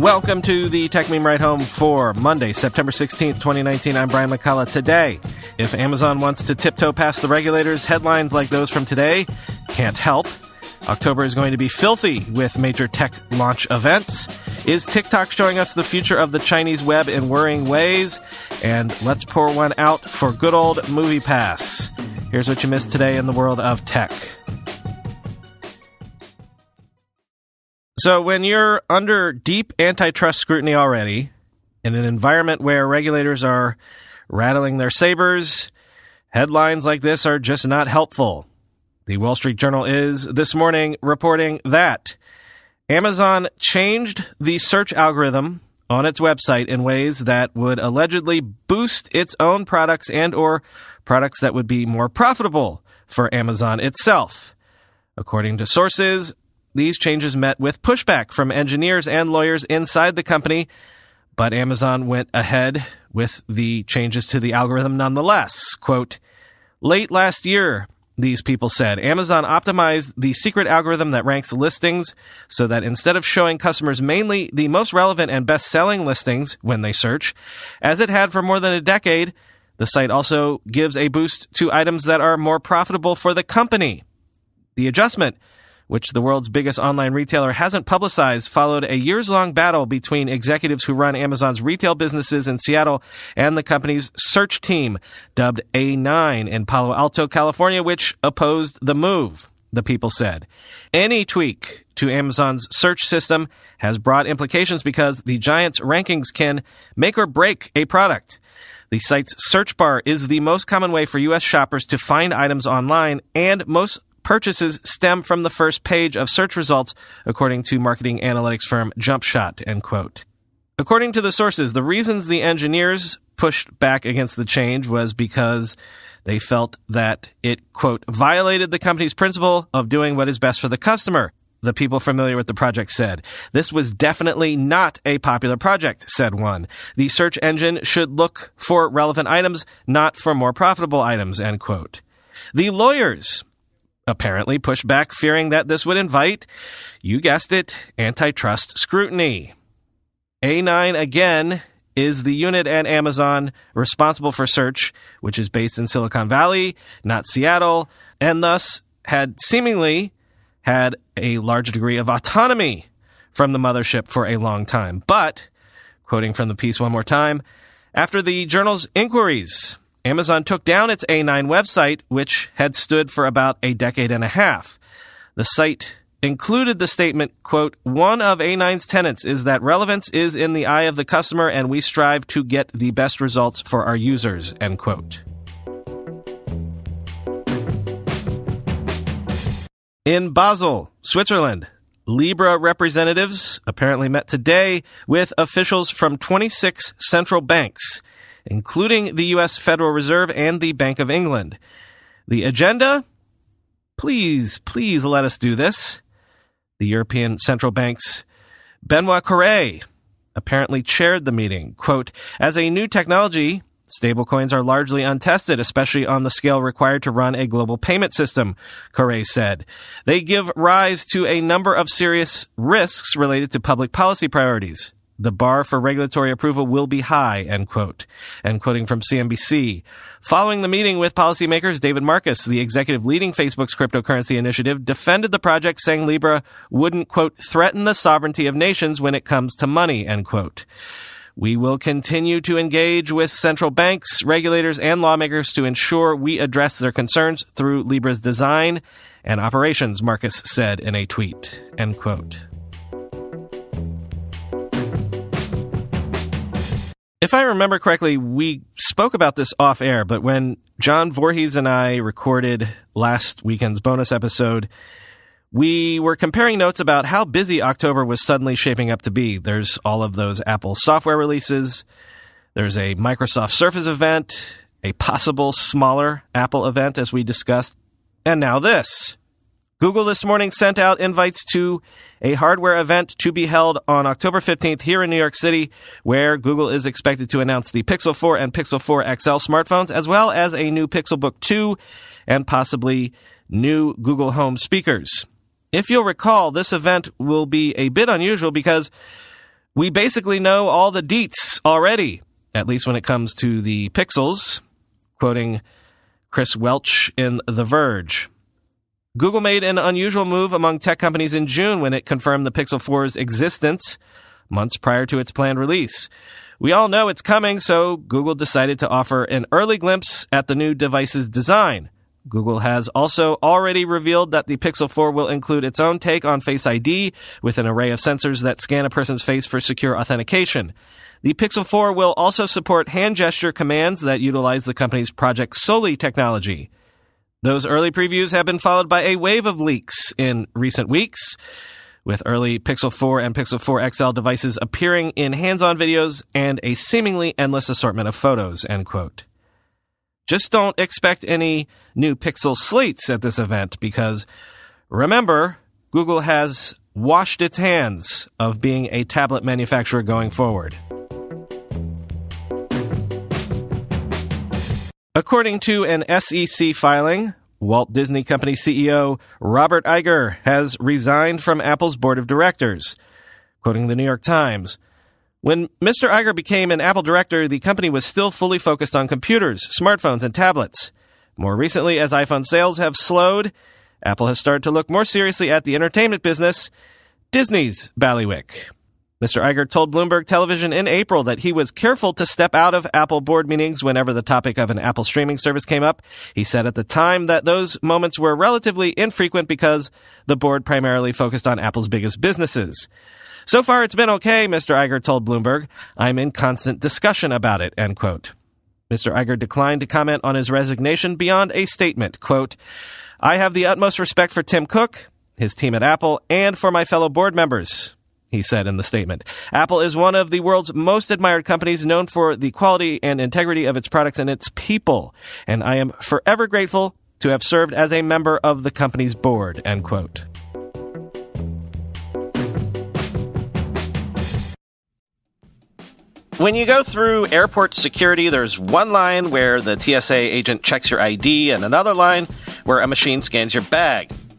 Welcome to the Techmeme Ride Home for Monday, September 16th, 2019. I'm Brian McCullough. Today, if Amazon wants to tiptoe past the regulators, headlines like those from today can't help. October is going to be filthy with major tech launch events. Is TikTok showing us the future of the Chinese web in worrying ways? And let's pour one out for good old MoviePass. Here's what you missed today in the world of tech. So, when you're under deep antitrust scrutiny already, in an environment where regulators are rattling their sabers, headlines like this are just not helpful. The Wall Street Journal is this morning reporting that Amazon changed the search algorithm on its website in ways that would allegedly boost its own products and or products that would be more profitable for Amazon itself. According to sources, these changes met with pushback from engineers and lawyers inside the company, but Amazon went ahead with the changes to the algorithm nonetheless. Quote, Late last year, these people said, Amazon optimized the secret algorithm that ranks listings so that instead of showing customers mainly the most relevant and best selling listings when they search, as it had for more than a decade, the site also gives a boost to items that are more profitable for the company. The adjustment which the world's biggest online retailer hasn't publicized, followed a years long battle between executives who run Amazon's retail businesses in Seattle and the company's search team, dubbed A9 in Palo Alto, California, which opposed the move, the people said. Any tweak to Amazon's search system has broad implications because the giant's rankings can make or break a product. The site's search bar is the most common way for U.S. shoppers to find items online, and most purchases stem from the first page of search results, according to marketing analytics firm JumpShot, end quote. According to the sources, the reasons the engineers pushed back against the change was because they felt that it, quote, violated the company's principle of doing what is best for the customer. The people familiar with the project said. This was definitely not a popular project, said one. The search engine should look for relevant items, not for more profitable items, end quote. The lawyers apparently pushed back, fearing that this would invite, you guessed it, antitrust scrutiny. A9 again is the unit at Amazon responsible for search, which is based in Silicon Valley, not Seattle, and thus had seemingly had a large degree of autonomy from the mothership for a long time. But, quoting from the piece one more time, after the journal's inquiries, Amazon took down its A9 website, which had stood for about a decade and a half. The site included the statement, quote, one of A9's tenets is that relevance is in the eye of the customer and we strive to get the best results for our users, end quote. In Basel, Switzerland, Libra representatives apparently met today with officials from 26 central banks including the U.S. Federal Reserve and the Bank of England. The agenda? Please, please let us do this. The European Central Bank's Benoit Cœuré apparently chaired the meeting. Quote, as a new technology, Stablecoins are largely untested, especially on the scale required to run a global payment system, Cœuré said. They give rise to a number of serious risks related to public policy priorities. The bar for regulatory approval will be high, end quote. And quoting from CNBC. Following the meeting with policymakers, David Marcus, the executive leading Facebook's cryptocurrency initiative, defended the project, saying Libra wouldn't, quote, threaten the sovereignty of nations when it comes to money, end quote. We will continue to engage with central banks, regulators, and lawmakers to ensure we address their concerns through Libra's design and operations, Marcus said in a tweet. End quote. If I remember correctly, we spoke about this off air, but when John Voorhees and I recorded last weekend's bonus episode, we were comparing notes about how busy October was suddenly shaping up to be. There's all of those Apple software releases. There's a Microsoft Surface event, a possible smaller Apple event, as we discussed, and now this. Google this morning sent out invites to a hardware event to be held on October 15th here in New York City, where Google is expected to announce the Pixel 4 and Pixel 4 XL smartphones, as well as a new Pixelbook 2 and possibly new Google Home speakers. If you'll recall, this event will be a bit unusual because we basically know all the deets already, at least when it comes to the pixels, quoting Chris Welch in The Verge. Google made an unusual move among tech companies in June when it confirmed the Pixel 4's existence months prior to its planned release. We all know it's coming, so Google decided to offer an early glimpse at the new device's design. Google has also already revealed that the Pixel 4 will include its own take on Face ID with an array of sensors that scan a person's face for secure authentication. The Pixel 4 will also support hand gesture commands that utilize the company's Project Soli technology. Those early previews have been followed by a wave of leaks in recent weeks, with early Pixel 4 and Pixel 4 XL devices appearing in hands-on videos and a seemingly endless assortment of photos, end quote. Just don't expect any new Pixel slates at this event because remember, Google has washed its hands of being a tablet manufacturer going forward. According to an SEC filing, Walt Disney Company CEO Robert Iger has resigned from Apple's board of directors. Quoting the New York Times, when Mr. Iger became an Apple director, the company was still fully focused on computers, smartphones, and tablets. More recently, as iPhone sales have slowed, Apple has started to look more seriously at the entertainment business, Disney's Ballywick. Mr. Iger told Bloomberg Television in April that he was careful to step out of Apple board meetings whenever the topic of an Apple streaming service came up. He said at the time that those moments were relatively infrequent because the board primarily focused on Apple's biggest businesses. So far, it's been okay, Mr. Iger told Bloomberg. I'm in constant discussion about it, end quote. Mr. Iger declined to comment on his resignation beyond a statement, quote, I have the utmost respect for Tim Cook, his team at Apple, and for my fellow board members, he said in the statement. Apple is one of the world's most admired companies known for the quality and integrity of its products and its people, and I am forever grateful to have served as a member of the company's board, end quote. When you go through airport security, there's one line where the TSA agent checks your ID and another line where a machine scans your bag.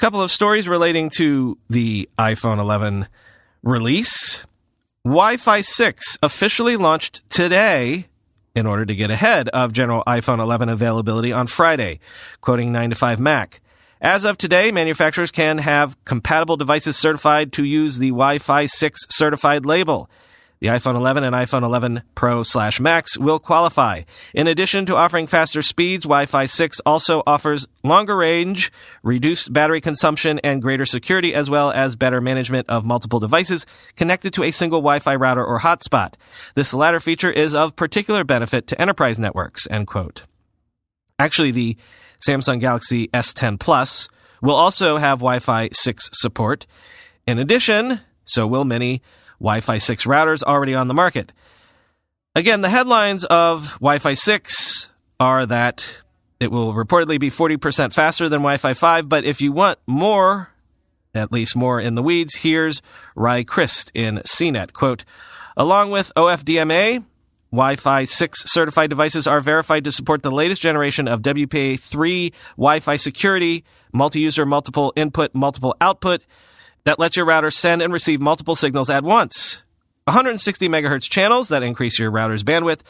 Couple of stories relating to the iPhone 11 release. Wi Fi 6 officially launched today in order to get ahead of general iPhone 11 availability on Friday, quoting 9 to 5 Mac. As of today, manufacturers can have compatible devices certified to use the Wi Fi 6 certified label. The iPhone 11 and iPhone 11 Pro slash Max will qualify. In addition to offering faster speeds, Wi-Fi 6 also offers longer range, reduced battery consumption, and greater security, as well as better management of multiple devices connected to a single Wi-Fi router or hotspot. This latter feature is of particular benefit to enterprise networks, end quote. Actually, the Samsung Galaxy S10 Plus will also have Wi-Fi 6 support. In addition, so will many Wi Fi 6 routers already on the market. Again, the headlines of Wi Fi 6 are that it will reportedly be 40% faster than Wi Fi 5, but if you want more, at least more in the weeds, here's Ry Crist in CNET. Quote, along with OFDMA, Wi Fi 6 certified devices are verified to support the latest generation of WPA 3 Wi Fi security, multi user, multiple input, multiple output, that lets your router send and receive multiple signals at once. 160 megahertz channels that increase your router's bandwidth.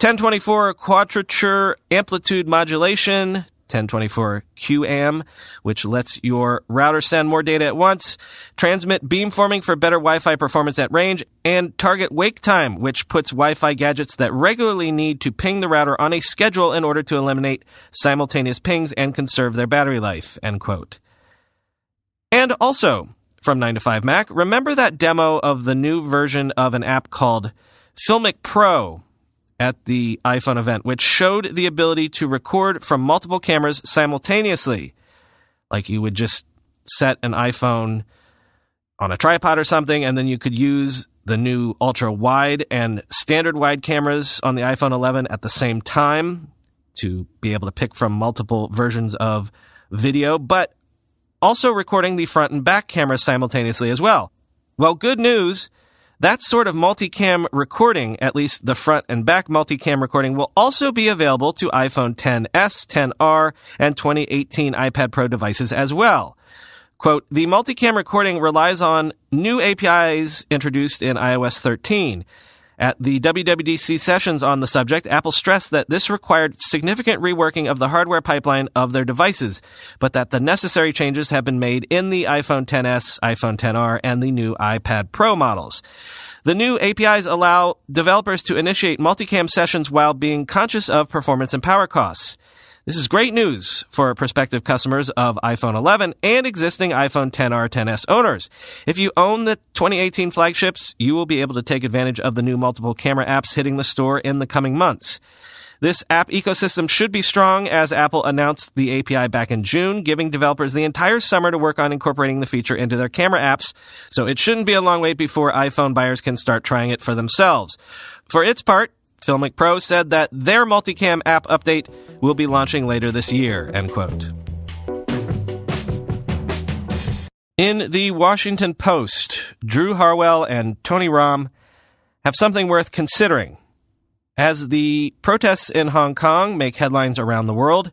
1024 quadrature amplitude modulation. 1024 QAM, which lets your router send more data at once, transmit beamforming for better Wi-Fi performance at range, and target wake time, which puts Wi-Fi gadgets that regularly need to ping the router on a schedule in order to eliminate simultaneous pings and conserve their battery life, end quote. And also, from 9 to 5 Mac, remember that demo of the new version of an app called Filmic Pro at the iPhone event, which showed the ability to record from multiple cameras simultaneously. Like you would just set an iPhone on a tripod or something, and then you could use the new ultra wide and standard wide cameras on the iPhone 11 at the same time to be able to pick from multiple versions of video. But also recording the front and back cameras simultaneously as well. Well, good news. That sort of multicam recording, at least the front and back multicam recording, will also be available to iPhone 10s, 10R, and 2018 iPad Pro devices as well. Quote, the multicam recording relies on new APIs introduced in iOS 13. At the WWDC sessions on the subject, Apple stressed that this required significant reworking of the hardware pipeline of their devices, but that the necessary changes have been made in the iPhone XS, iPhone 10R, and the new iPad Pro models. The new APIs allow developers to initiate multicam sessions while being conscious of performance and power costs. This is great news for prospective customers of iPhone 11 and existing iPhone 10R 10s owners. If you own the 2018 flagships, you will be able to take advantage of the new multiple camera apps hitting the store in the coming months. This app ecosystem should be strong as Apple announced the API back in June, giving developers the entire summer to work on incorporating the feature into their camera apps. So it shouldn't be a long wait before iPhone buyers can start trying it for themselves. For its part, Filmic Pro said that their multicam app update will be launching later this year, end quote. In the Washington Post, Drew Harwell and Tony Romm have something worth considering. As the protests in Hong Kong make headlines around the world,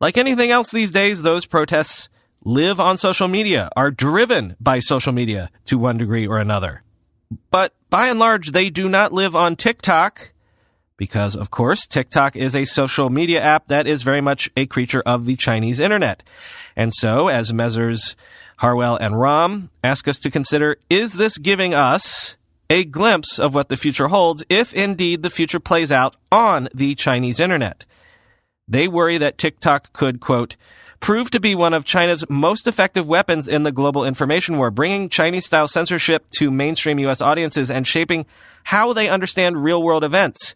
like anything else these days, those protests live on social media, are driven by social media to one degree or another. But by and large, they do not live on TikTok because, of course, TikTok is a social media app that is very much a creature of the Chinese internet. And so, as Messrs. Harwell and Romm ask us to consider, is this giving us a glimpse of what the future holds if indeed the future plays out on the Chinese internet? They worry that TikTok could, quote, prove to be one of China's most effective weapons in the global information war, bringing Chinese style censorship to mainstream U.S. audiences and shaping how they understand real world events.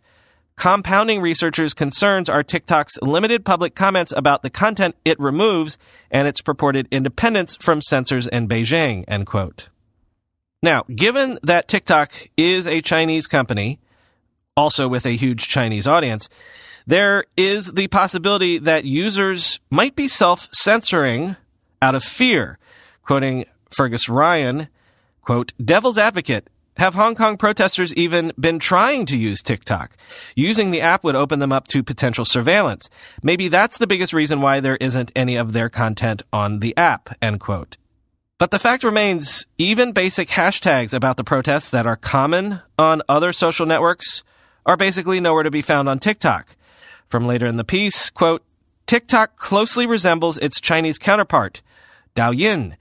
Compounding researchers' concerns are TikTok's limited public comments about the content it removes and its purported independence from censors in Beijing, end quote. Now, given that TikTok is a Chinese company, also with a huge Chinese audience, there is the possibility that users might be self censoring out of fear. Quoting Fergus Ryan, quote, devil's advocate, have Hong Kong protesters even been trying to use TikTok? Using the app would open them up to potential surveillance. Maybe that's the biggest reason why there isn't any of their content on the app, end quote. But the fact remains, even basic hashtags about the protests that are common on other social networks are basically nowhere to be found on TikTok. From later in the piece, quote, TikTok closely resembles its Chinese counterpart, Douyin,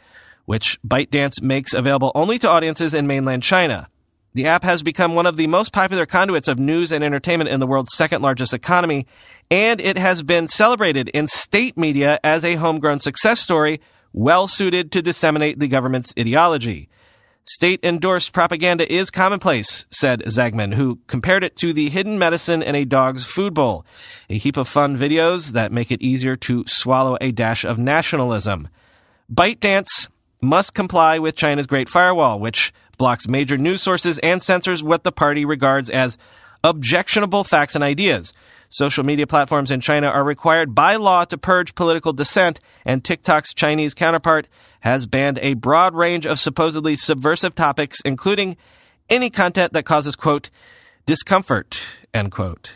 which ByteDance makes available only to audiences in mainland China. The app has become one of the most popular conduits of news and entertainment in the world's second largest economy, and it has been celebrated in state media as a homegrown success story well suited to disseminate the government's ideology. State endorsed propaganda is commonplace, said Zagman, who compared it to the hidden medicine in a dog's food bowl, a heap of fun videos that make it easier to swallow a dash of nationalism. ByteDance must comply with China's Great Firewall, which blocks major news sources and censors what the party regards as objectionable facts and ideas. Social media platforms in China are required by law to purge political dissent, and TikTok's Chinese counterpart has banned a broad range of supposedly subversive topics, including any content that causes, quote, discomfort, end quote.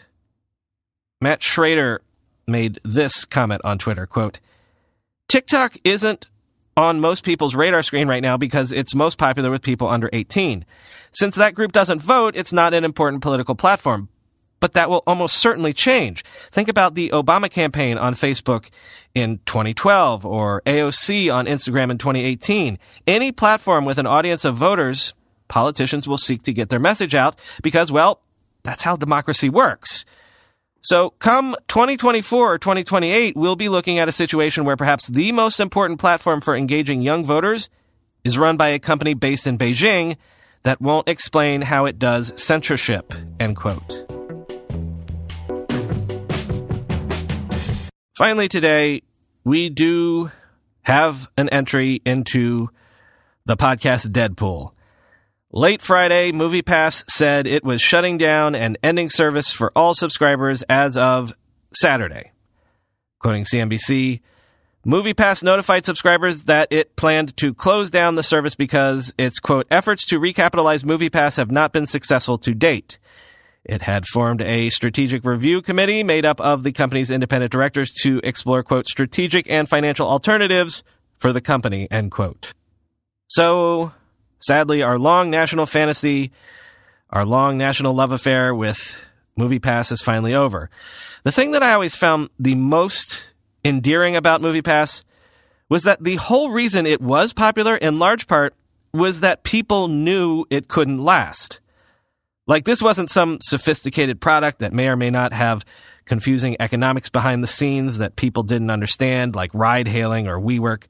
Matt Schrader made this comment on Twitter, quote, TikTok isn't on most people's radar screen right now because it's most popular with people under 18. Since that group doesn't vote, it's not an important political platform. But that will almost certainly change. Think about the Obama campaign on Facebook in 2012 or AOC on Instagram in 2018. Any platform with an audience of voters, politicians will seek to get their message out because, well, that's how democracy works. So come 2024 or 2028, we'll be looking at a situation where perhaps the most important platform for engaging young voters is run by a company based in Beijing that won't explain how it does censorship, end quote. Finally today, we do have an entry into the podcast Deadpool. Late Friday, MoviePass said it was shutting down and ending service for all subscribers as of Saturday. Quoting CNBC, MoviePass notified subscribers that it planned to close down the service because its quote efforts to recapitalize MoviePass have not been successful to date. It had formed a strategic review committee made up of the company's independent directors to explore quote strategic and financial alternatives for the company end quote. So Sadly, our long national fantasy, our long national love affair with MoviePass is finally over. The thing that I always found the most endearing about MoviePass was that the whole reason it was popular in large part was that people knew it couldn't last. Like this wasn't some sophisticated product that may or may not have confusing economics behind the scenes that people didn't understand, like ride hailing or WeWork.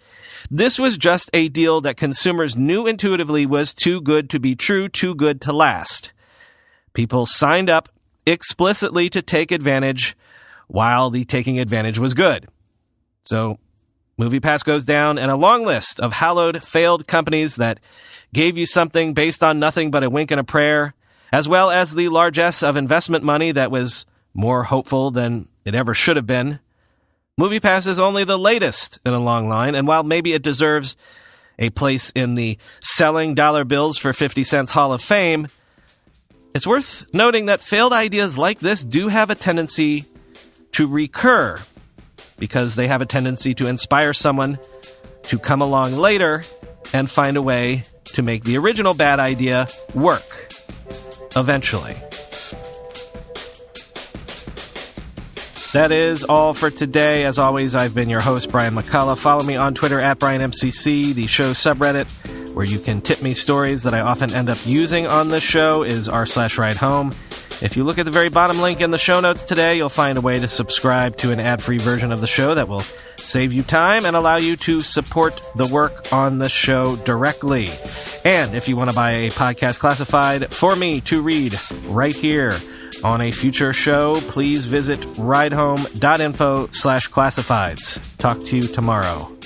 This was just a deal that consumers knew intuitively was too good to be true, too good to last. People signed up explicitly to take advantage while the taking advantage was good. So, MoviePass goes down and a long list of hallowed, failed companies that gave you something based on nothing but a wink and a prayer, as well as the largesse of investment money that was more hopeful than it ever should have been. MoviePass is only the latest in a long line, and while maybe it deserves a place in the selling dollar bills for 50 cents Hall of Fame, it's worth noting that failed ideas like this do have a tendency to recur because they have a tendency to inspire someone to come along later and find a way to make the original bad idea work eventually. That is all for today. As always, I've been your host, Brian McCullough. Follow me on Twitter at BrianMCC, the show subreddit where you can tip me stories that I often end up using on this show is r slash ride home. If you look at the very bottom link in the show notes today, you'll find a way to subscribe to an ad-free version of the show that will save you time and allow you to support the work on the show directly. And if you want to buy a podcast classified for me to read right here, on a future show, please visit ridehome.info slash classifieds. Talk to you tomorrow.